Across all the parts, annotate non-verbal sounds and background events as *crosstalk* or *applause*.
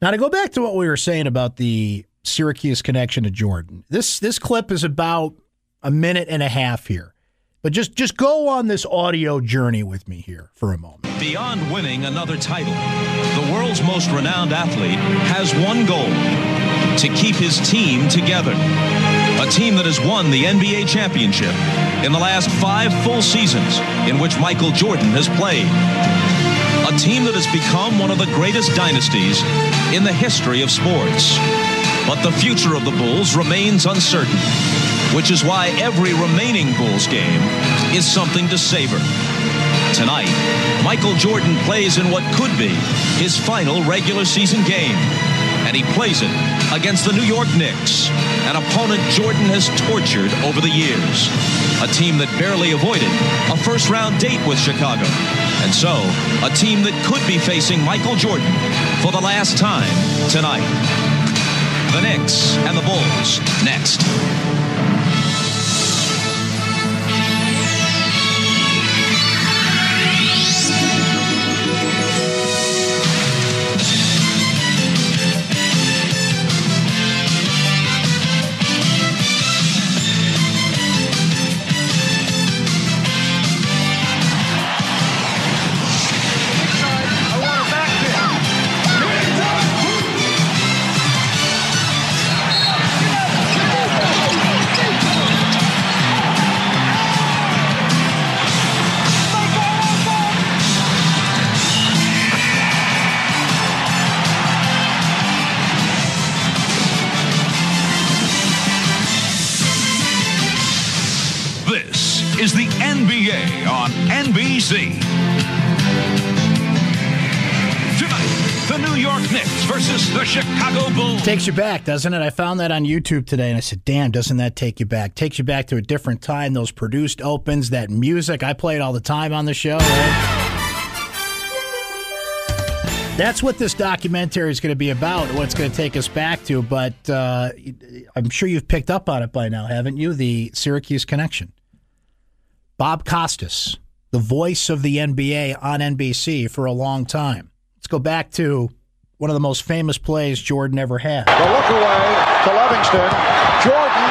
Now to go back to what we were saying about the Syracuse connection to Jordan. This this clip is about a minute and a half here. But just just go on this audio journey with me here for a moment. Beyond winning another title, the world's most renowned athlete has one goal to keep his team together. A team that has won the NBA championship in the last five full seasons in which Michael Jordan has played. A team that has become one of the greatest dynasties in the history of sports. But the future of the Bulls remains uncertain, which is why every remaining Bulls game is something to savor. Tonight, Michael Jordan plays in what could be his final regular season game, and he plays it against the New York Knicks, an opponent Jordan has tortured over the years. A team that barely avoided a first round date with Chicago. And so, a team that could be facing Michael Jordan for the last time tonight. The Knicks and the Bulls next. Takes you back, doesn't it? I found that on YouTube today and I said, damn, doesn't that take you back? Takes you back to a different time, those produced opens, that music. I play it all the time on the show. Right? That's what this documentary is going to be about, what it's going to take us back to. But uh, I'm sure you've picked up on it by now, haven't you? The Syracuse connection. Bob Costas, the voice of the NBA on NBC for a long time. Let's go back to one of the most famous plays Jordan ever had. The look away to Livingston. Jordan.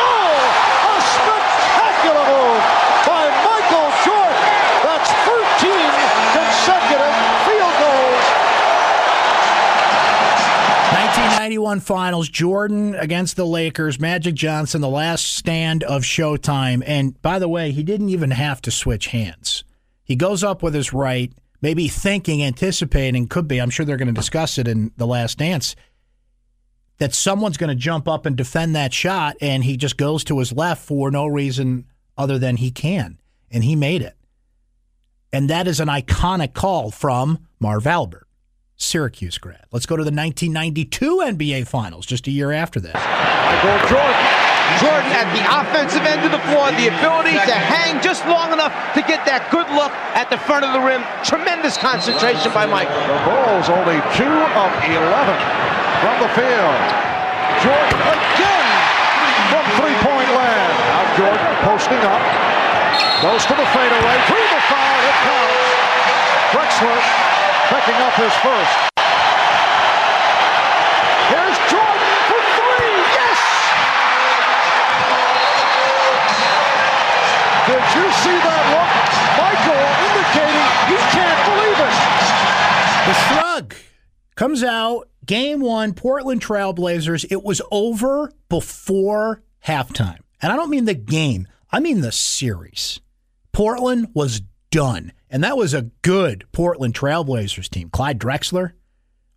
Oh, a spectacular move by Michael Jordan. That's 13 consecutive field goals. 1991 Finals, Jordan against the Lakers, Magic Johnson, the last stand of Showtime. And by the way, he didn't even have to switch hands. He goes up with his right, maybe thinking, anticipating, could be, I'm sure they're going to discuss it in the last dance, that someone's going to jump up and defend that shot. And he just goes to his left for no reason other than he can. And he made it. And that is an iconic call from Marv Albert. Syracuse grad. Let's go to the 1992 NBA Finals, just a year after that. Michael Jordan. Jordan at the offensive end of the floor, the ability to hang just long enough to get that good look at the front of the rim. Tremendous concentration by Michael. The Bulls only two of 11 from the field. Jordan again from three-point land. Now Jordan posting up. Goes to the fadeaway. Through the foul. It counts. Drexler picking up his first. Here's Jordan for three. Yes! Did you see that look? Michael indicating he can't believe it. The shrug comes out. Game one, Portland Trailblazers. It was over before halftime. And I don't mean the game, I mean the series. Portland was done. And that was a good Portland Trailblazers team. Clyde Drexler,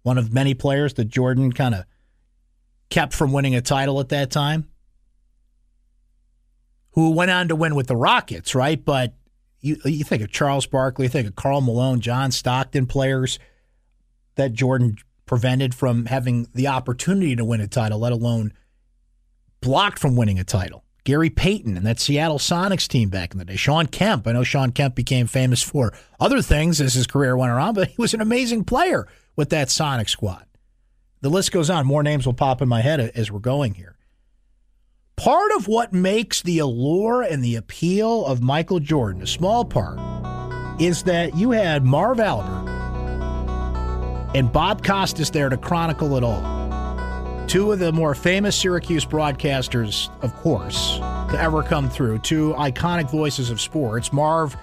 one of many players that Jordan kind of kept from winning a title at that time, who went on to win with the Rockets, right? But you, you think of Charles Barkley, you think of Karl Malone, John Stockton players that Jordan prevented from having the opportunity to win a title, let alone blocked from winning a title. Gary Payton and that Seattle Sonics team back in the day. Shawn Kemp. I know Shawn Kemp became famous for other things as his career went around, but he was an amazing player with that Sonic squad. The list goes on. More names will pop in my head as we're going here. Part of what makes the allure and the appeal of Michael Jordan, a small part, is that you had Marv Albert and Bob Costas there to chronicle it all. Two of the more famous Syracuse broadcasters, of course, to ever come through. Two iconic voices of sports. Marv,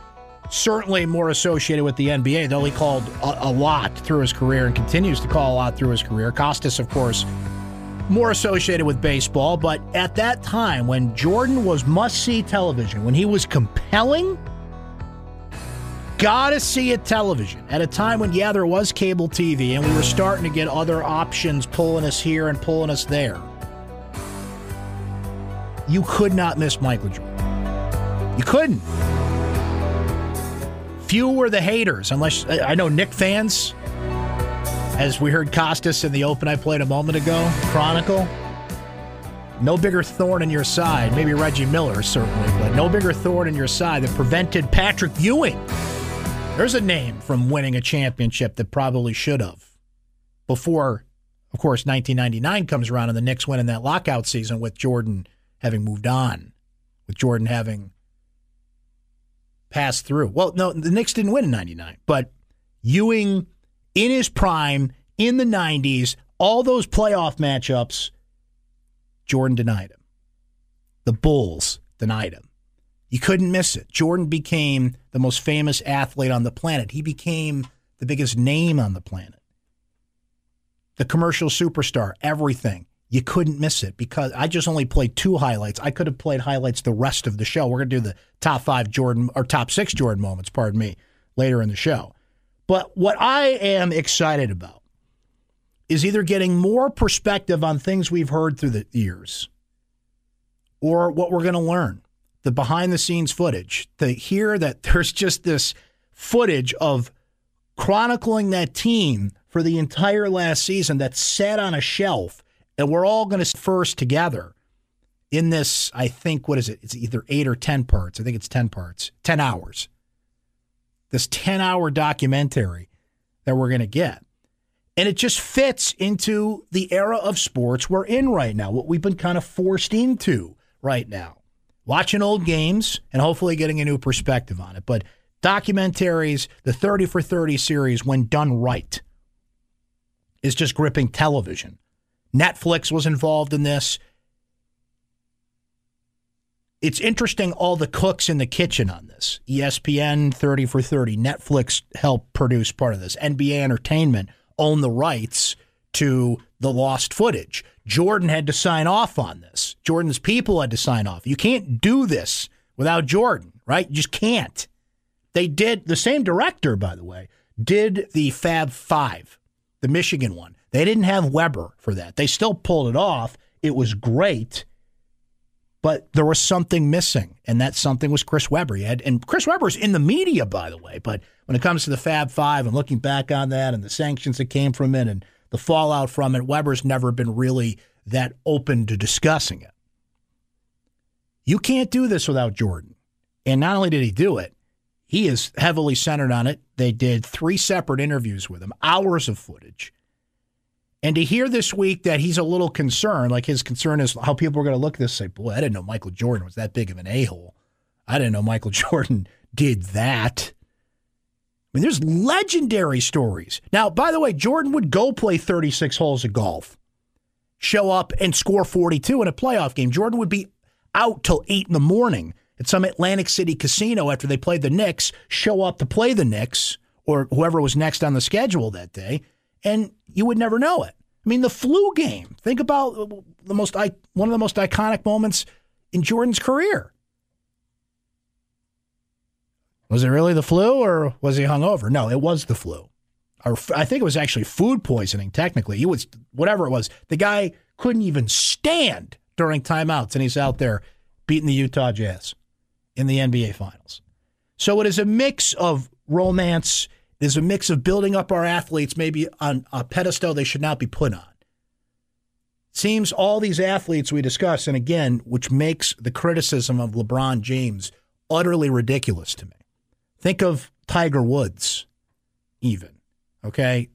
certainly more associated with the NBA, though he called a, a lot through his career and continues to call a lot through his career. Costas, of course, more associated with baseball. But at that time, when Jordan was must see television, when he was compelling, gotta see it television at a time when, yeah, there was cable TV and we were starting to get other options pulling us here and pulling us there. You could not miss Michael Jordan. You couldn't. Few were the haters, unless I know Knick fans, as we heard Costas in the open I played a moment ago, Chronicle. No bigger thorn in your side, maybe Reggie Miller, certainly, but no bigger thorn in your side that prevented Patrick Ewing there's a name from winning a championship that probably should have. Before, of course, 1999 comes around and the Knicks win in that lockout season with Jordan having moved on, with Jordan having passed through. Well, no, the Knicks didn't win in 99, but Ewing in his prime in the 90s, all those playoff matchups, Jordan denied him. The Bulls denied him. You couldn't miss it. Jordan became the most famous athlete on the planet. He became the biggest name on the planet. The commercial superstar, everything. You couldn't miss it because I just only played two highlights. I could have played highlights the rest of the show. We're going to do the top five Jordan or top six Jordan moments, pardon me, later in the show. But what I am excited about is either getting more perspective on things we've heard through the years or what we're going to learn the behind the scenes footage, to hear that there's just this footage of chronicling that team for the entire last season that sat on a shelf and we're all going to first together in this i think what is it? It's either eight or ten parts. I think it's ten parts. Ten hours. This 10 hour documentary that we're going to get. And it just fits into the era of sports we're in right now what we've been kind of forced into right now watching old games and hopefully getting a new perspective on it. But documentaries, the 30 for 30 series, when done right, is just gripping television. Netflix was involved in this. It's interesting all the cooks in the kitchen on this. ESPN 30 for 30, Netflix helped produce part of this. NBA Entertainment own the rights to the lost footage. Jordan had to sign off on this. Jordan's people had to sign off. You can't do this without Jordan, right? You just can't. They did, the same director, by the way, did the Fab Five, the Michigan one. They didn't have Webber for that. They still pulled it off. It was great, but there was something missing, and that something was Chris Webber. He had, and Chris Webber's in the media, by the way, but when it comes to the Fab Five and looking back on that and the sanctions that came from it and the fallout from it. Webber's never been really that open to discussing it. You can't do this without Jordan. And not only did he do it, he is heavily centered on it. They did three separate interviews with him, hours of footage. And to hear this week that he's a little concerned, like his concern is how people are going to look at this and say, boy, I didn't know Michael Jordan was that big of an a hole. I didn't know Michael *laughs* Jordan did that. I mean, there's legendary stories. Now, by the way, Jordan would go play 36 holes of golf, show up and score 42 in a playoff game. Jordan would be out till 8 in the morning at some Atlantic City casino after they played the Knicks, show up to play the Knicks or whoever was next on the schedule that day, and you would never know it. I mean, the flu game. Think about the most one of the most iconic moments in Jordan's career. Was it really the flu or was he hungover? No, it was the flu. Or I think it was actually food poisoning, technically. He was, whatever it was, the guy couldn't even stand during timeouts, and he's out there beating the Utah Jazz in the NBA Finals. So it is a mix of romance, is a mix of building up our athletes maybe on a pedestal they should not be put on. Seems all these athletes we discuss, and again, which makes the criticism of LeBron James utterly ridiculous to me. Think of Tiger Woods, even, okay,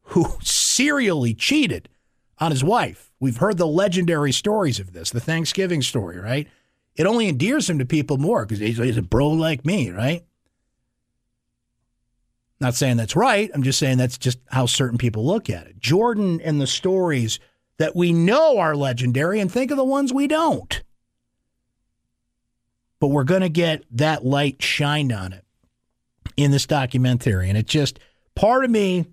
who *laughs* serially cheated on his wife. We've heard the legendary stories of this, the Thanksgiving story, right? It only endears him to people more because he's, he's a bro like me, right? Not saying that's right. I'm just saying that's just how certain people look at it. Jordan and the stories that we know are legendary, and think of the ones we don't. But we're going to get that light shined on it in this documentary. And it just, part of me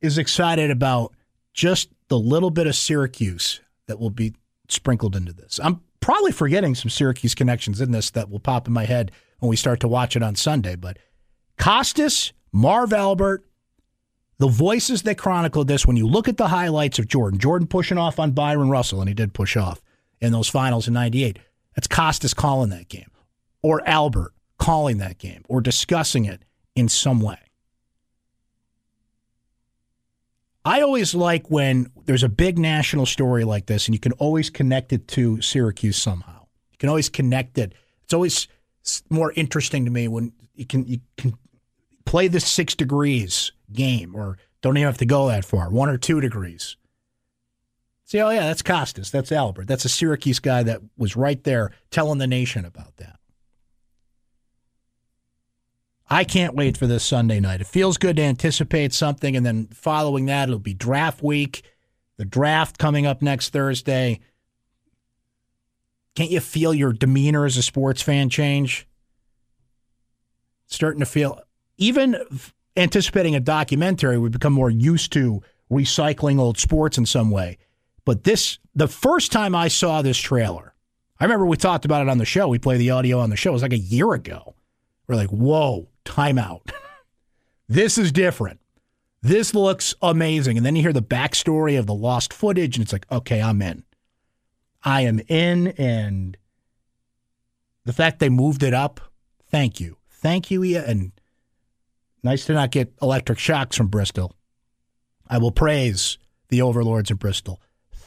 is excited about just the little bit of Syracuse that will be sprinkled into this. I'm probably forgetting some Syracuse connections in this that will pop in my head when we start to watch it on Sunday. But Costas, Marv Albert, the voices that chronicled this, when you look at the highlights of Jordan, Jordan pushing off on Bryon Russell, and he did push off in those finals in 98. That's Costas calling that game, or Albert calling that game, or discussing it in some way. I always like when there's a big national story like this, and you can always connect it to Syracuse somehow. You can always connect it. It's always more interesting to me when you can you can play the six degrees game, or don't even have to go that far, one or two degrees. See, oh yeah, that's Costas, that's Albert, that's a Syracuse guy that was right there telling the nation about that. I can't wait for this Sunday night. It feels good to anticipate something, and then following that, it'll be draft week. The draft coming up next Thursday. Can't you feel your demeanor as a sports fan change? Starting to feel, even anticipating a documentary, we become more used to recycling old sports in some way. But this, the first time I saw this trailer, I remember we talked about it on the show. We played the audio on the show. It was like a year ago. We're like, whoa, timeout. this is different. This looks amazing. And then you hear the backstory of the lost footage, and it's like, okay, I'm in. I am in. And the fact they moved it up, thank you. Thank you, Ia. And nice to not get electric shocks from Bristol. I will praise the overlords of Bristol.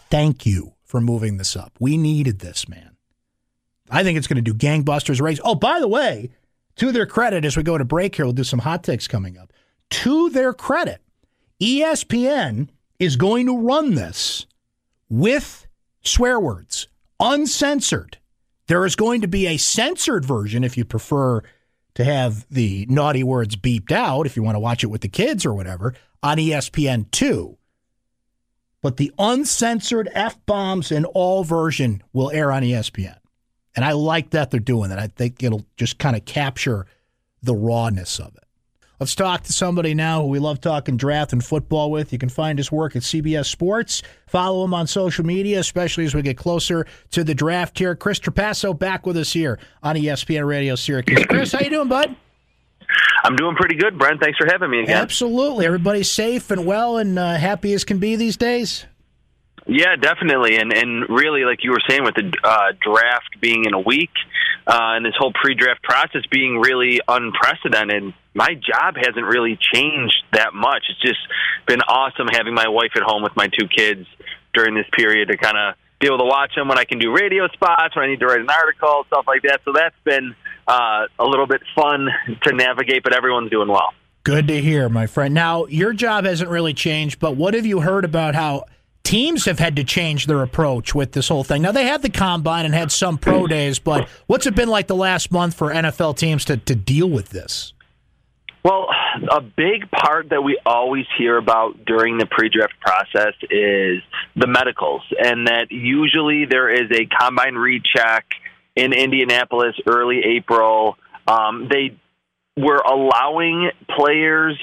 Thank you for moving this up. We needed this, man. I think it's going to do gangbusters race. Oh, by the way, to their credit, as we go to break here, we'll do some hot takes coming up. To their credit, ESPN is going to run this with swear words, uncensored. There is going to be a censored version if you prefer to have the naughty words beeped out, if you want to watch it with the kids or whatever, on ESPN2. But the uncensored F bombs in all version will air on ESPN. And I like that they're doing that. I think it'll just kind of capture the rawness of it. Let's talk to somebody now who we love talking draft and football with. You can find his work at CBS Sports. Follow him on social media, especially as we get closer to the draft here. Chris Trapasso back with us here on ESPN Radio Syracuse. Chris, how you doing, bud? I'm doing pretty good, Brent. Thanks for having me again. Absolutely. Everybody's safe and well and uh, happy as can be these days? Yeah, definitely, and and really, like you were saying, with the uh, draft being in a week, uh, and this whole pre-draft process being really unprecedented, my job hasn't really changed that much. It's just been awesome having my wife at home with my two kids during this period to kind of be able to watch them when I can do radio spots, when I need to write an article, stuff like that. So that's been uh, a little bit fun to navigate, but everyone's doing well. Good to hear, my friend. Now, your job hasn't really changed, but what have you heard about how teams have had to change their approach with this whole thing. Now they had the combine and had some pro days, but what's it been like the last month for NFL teams to, to deal with this? Well, a big part that we always hear about during the pre-draft process is the medicals, and that usually there is a combine recheck in Indianapolis early April. Um, they we're allowing players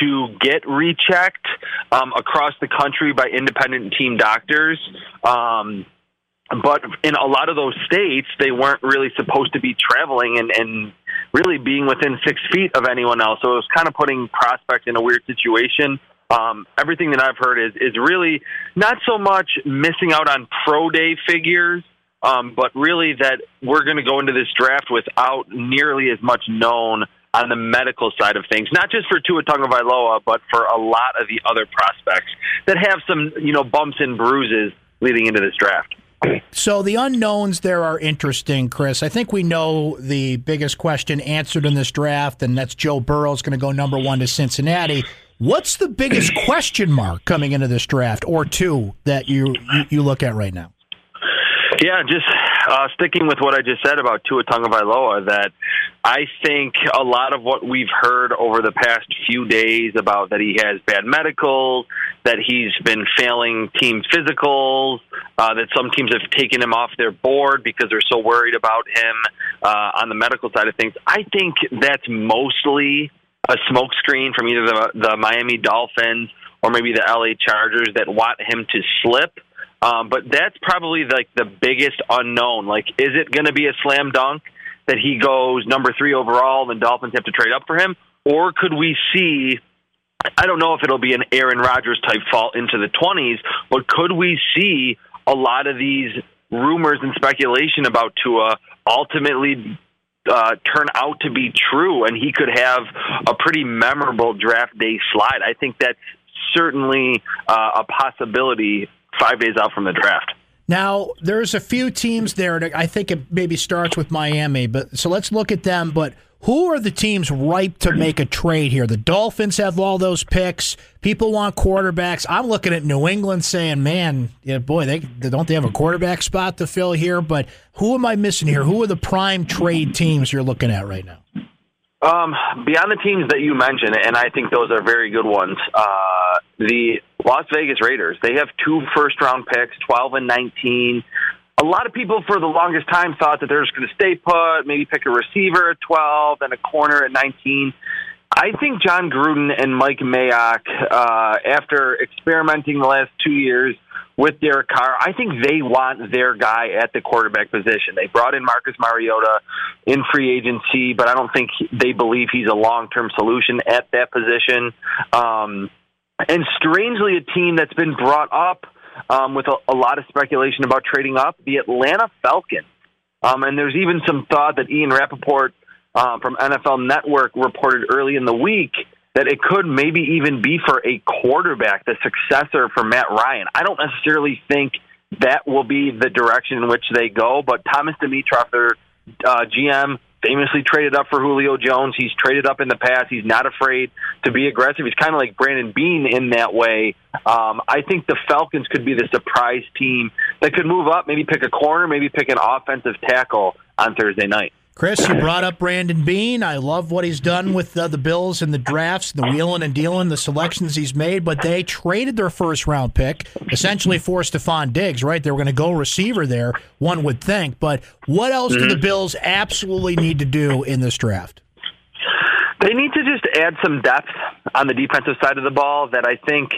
to get rechecked um, across the country by independent team doctors. Um, but in a lot of those states, they weren't really supposed to be traveling and, and really being within six feet of anyone else. So it was kind of putting prospects in a weird situation. Um, everything that I've heard is is really not so much missing out on pro day figures, um, but really that we're going to go into this draft without nearly as much known on the medical side of things, not just for Tua Tagovailoa, but for a lot of the other prospects that have some, you know, bumps and bruises leading into this draft. So the unknowns there are interesting, Chris. I think we know the biggest question answered in this draft, and that's Joe Burrow is going to go number one to Cincinnati. What's the biggest *clears throat* question mark coming into this draft, or two that you, you, you look at right now? Yeah, just uh, sticking with what I just said about Tua Tagovailoa, that I think a lot of what we've heard over the past few days about that he has bad medicals, that he's been failing team physicals, uh, that some teams have taken him off their board because they're so worried about him uh, on the medical side of things. I think that's mostly a smokescreen from either the, the Miami Dolphins or maybe the LA Chargers that want him to slip. Um, but that's probably like the biggest unknown. Like, is it going to be a slam dunk that he goes number three overall and the Dolphins have to trade up for him? Or could we see, I don't know if it'll be an Aaron Rodgers type fall into the 20s, but could we see a lot of these rumors and speculation about Tua ultimately uh, turn out to be true and he could have a pretty memorable draft day slide? I think that's certainly uh, a possibility five days out from the draft. Now, there's a few teams there. That I think it maybe starts with Miami, but so let's look at them. But who are the teams ripe to make a trade here? The Dolphins have all those picks. People want quarterbacks. I'm looking at New England saying, "Man, yeah, boy, they, they don't they have a quarterback spot to fill here?" But who am I missing here? Who are the prime trade teams you're looking at right now? Um, beyond the teams that you mentioned, and I think those are very good ones. Uh, the Las Vegas Raiders. They have two first round picks, 12 and 19. A lot of people for the longest time thought that they're just going to stay put, maybe pick a receiver at 12 and a corner at 19. I think Jon Gruden and Mike Mayock, uh, after experimenting the last two years with Derek Carr, I think they want their guy at the quarterback position. They brought in Marcus Mariota in free agency, but I don't think they believe he's a long term solution at that position. Um, and strangely, a team that's been brought up um, with a, a, lot of speculation about trading up, the Atlanta Falcons. Um, and there's even some thought that Ian Rapoport uh, from NFL Network reported early in the week that it could maybe even be for a quarterback, the successor for Matt Ryan. I don't necessarily think that will be the direction in which they go, but Thomas Dimitroff, their uh, GM, famously traded up for Julio Jones. He's traded up in the past. He's not afraid to be aggressive. He's kind of like Brandon Beane in that way. Um, I think the Falcons could be the surprise team that could move up, maybe pick a corner, maybe pick an offensive tackle on Thursday night. Chris, you brought up Brandon Beane. I love what he's done with uh, the Bills and the drafts, the wheeling and dealing, the selections he's made. But they traded their first round pick, essentially for Stefon Diggs, right? They were going to go receiver there, one would think. But what else mm-hmm. do the. Bills absolutely need to do in this draft? They need to just add some depth on the defensive side of the ball that I think,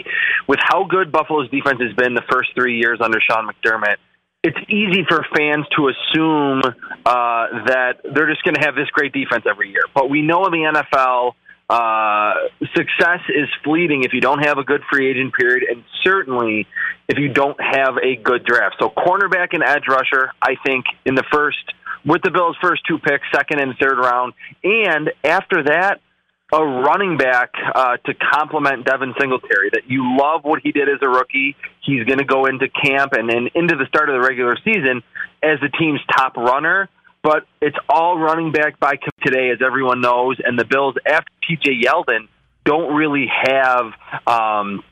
with how good Buffalo's defense has been the first three years under Sean McDermott, it's easy for fans to assume uh, that they're just going to have this great defense every year. But we know in the NFL, uh, success is fleeting if you don't have a good free agent period, and certainly if you don't have a good draft. So, cornerback and edge rusher, I think, in the first, with the Bills' first two picks, second and third round. And after that, a running back uh, to complement Devin Singletary. That you love what he did as a rookie. He's going to go into camp and then into the start of the regular season as the team's top runner. But it's all running back by today, as everyone knows. And the Bills, after T.J. Yeldon, don't really have um,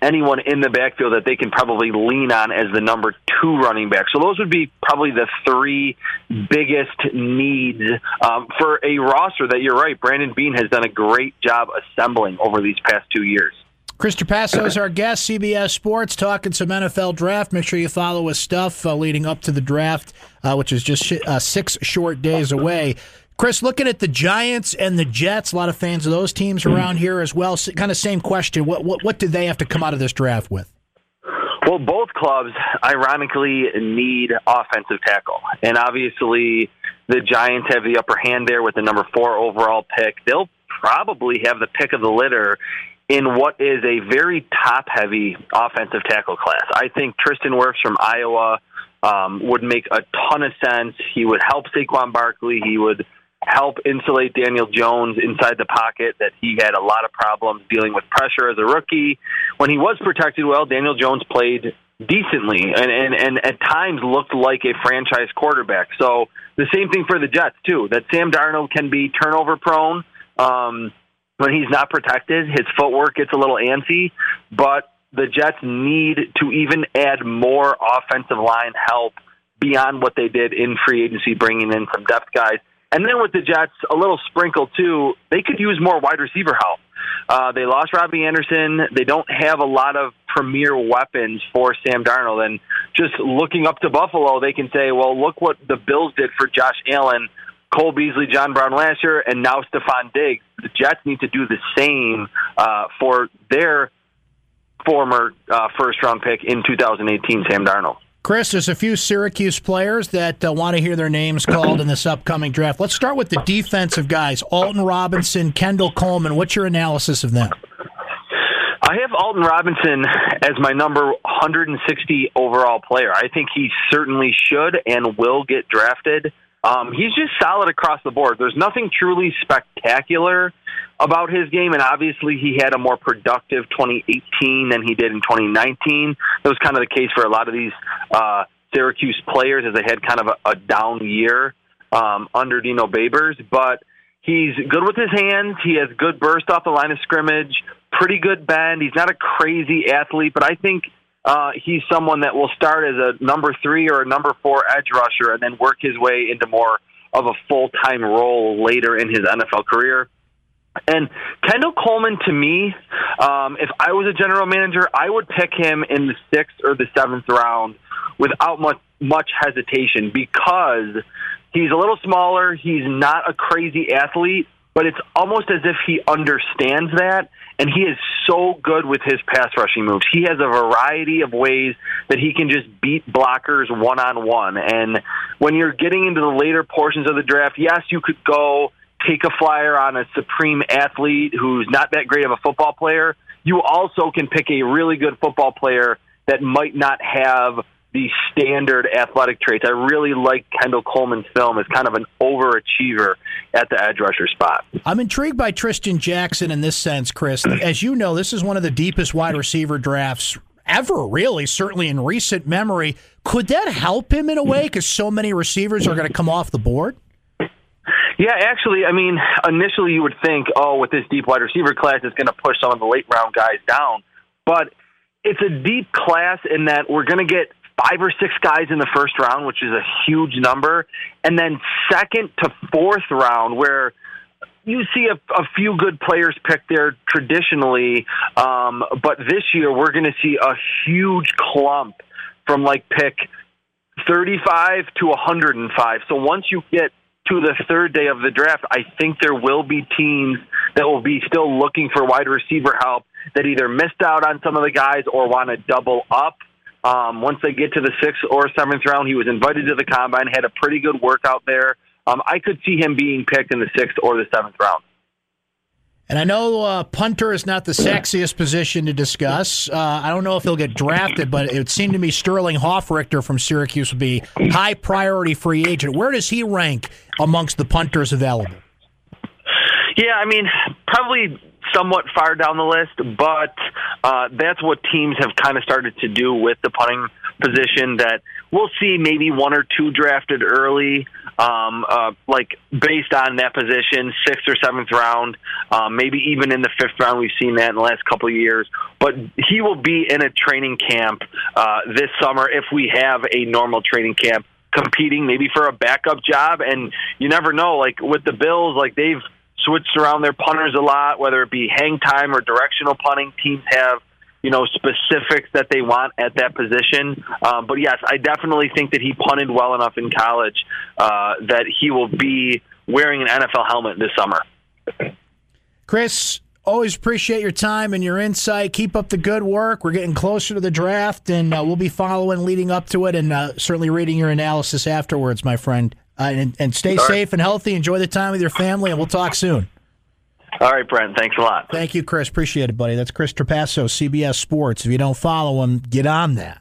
anyone in the backfield that they can probably lean on as the number two running back. So those would be probably the three biggest needs um, for a roster that you're right. Brandon Beane has done a great job assembling over these past two years. Chris Trapasso is our guest, CBS Sports, talking some NFL draft. Make sure you follow his stuff uh, leading up to the draft, uh, which is just sh- uh, six short days away. Chris, looking at the Giants and the Jets, a lot of fans of those teams hmm. around here as well. Kind of same question. What what what did they have to come out of this draft with? Well, both clubs ironically need offensive tackle, and obviously the Giants have the upper hand there with the number four overall pick. They'll probably have the pick of the litter in what is a very top-heavy offensive tackle class. I think Tristan Wirfs from Iowa um, would make a ton of sense. He would help Saquon Barkley. He would help insulate Daniel Jones inside the pocket that he had a lot of problems dealing with pressure as a rookie. When he was protected well, Daniel Jones played decently and, and, and at times looked like a franchise quarterback. So the same thing for the Jets too, that Sam Darnold can be turnover prone. Um, when he's not protected, his footwork gets a little antsy, but the Jets need to even add more offensive line help beyond what they did in free agency, bringing in some depth guys. And then with the Jets, a little sprinkle too. They could use more wide receiver help. Uh, they lost Robbie Anderson. They don't have a lot of premier weapons for Sam Darnold. And just looking up to Buffalo, they can say, well, look what the Bills did for Josh Allen, Cole Beasley, John Brown last year, and now Stefon Diggs. The Jets need to do the same uh, for their former uh, first round pick in 2018, Sam Darnold. Chris, there's a few Syracuse players that uh, want to hear their names called in this upcoming draft. Let's start with the defensive guys Alton Robinson, Kendall Coleman. What's your analysis of them? I have Alton Robinson as my number 160 overall player. I think he certainly should and will get drafted. Um, he's just solid across the board. There's nothing truly spectacular about his game, and obviously he had a more productive 2018 than he did in 2019. That was kind of the case for a lot of these uh, Syracuse players as they had kind of a, a down year um, under Dino Babers. But he's good with his hands. He has good burst off the line of scrimmage, pretty good bend. He's not a crazy athlete, but I think uh, he's someone that will start as a number three or a number four edge rusher and then work his way into more of a full time role later in his NFL career. And Kendall Coleman, to me, um, if I was a general manager, I would pick him in the sixth or the seventh round without much much hesitation because he's a little smaller. He's not a crazy athlete, but it's almost as if he understands that, and he is so good with his pass rushing moves. He has a variety of ways that he can just beat blockers one on one. And when you're getting into the later portions of the draft, yes, you could go take a flyer on a supreme athlete who's not that great of a football player. You also can pick a really good football player that might not have the standard athletic traits. I really like Kendall Coleman's film as kind of an overachiever at the edge rusher spot. I'm intrigued by Trishton Jackson in this sense, Chris. As you know, this is one of the deepest wide receiver drafts ever, really, certainly in recent memory. Could that help him in a way mm-hmm. because so many receivers are going to come off the board? Yeah, actually, I mean, initially you would think, oh, with this deep wide receiver class, it's going to push some of the late round guys down. But it's a deep class in that we're going to get five or six guys in the first round, which is a huge number, and then second to fourth round, where you see a, a few good players picked there traditionally, um, but this year we're going to see a huge clump from like pick 35 to 105. So once you get to the third day of the draft, I think there will be teams that will be still looking for wide receiver help that either missed out on some of the guys or want to double up. Um, once they get to the sixth or seventh round, he was invited to the combine, had a pretty good workout there. Um, I could see him being picked in the sixth or the seventh round. And I know uh, punter is not the sexiest position to discuss. Uh, I don't know if he'll get drafted, but it would seem to me Sterling Hofrichter from Syracuse would be high priority free agent. Where does he rank amongst the punters available? Yeah, I mean, probably somewhat far down the list, but uh, that's what teams have kind of started to do with the punting position. That we'll see maybe one or two drafted early, um, uh, like based on that position, sixth or seventh round, um, maybe even in the fifth round. We've seen that in the last couple of years. But he will be in a training camp uh, this summer if we have a normal training camp competing maybe for a backup job and you never know like with the bills like they've switched around their punters a lot, whether it be hang time or directional punting. Teams have you know specifics that they want at that position. Um, but yes, I definitely think that he punted well enough in college uh, that he will be wearing an NFL helmet this summer. Chris, always appreciate your time and your insight. Keep up the good work. We're getting closer to the draft, and uh, we'll be following leading up to it, and uh, certainly reading your analysis afterwards, my friend. Uh, and, and, stay All safe right. and healthy. Enjoy the time with your family, and we'll talk soon. All right, Brent. Thanks a lot. Thank you, Chris. Appreciate it, buddy. That's Chris Trapasso, CBS Sports. If you don't follow him, get on that.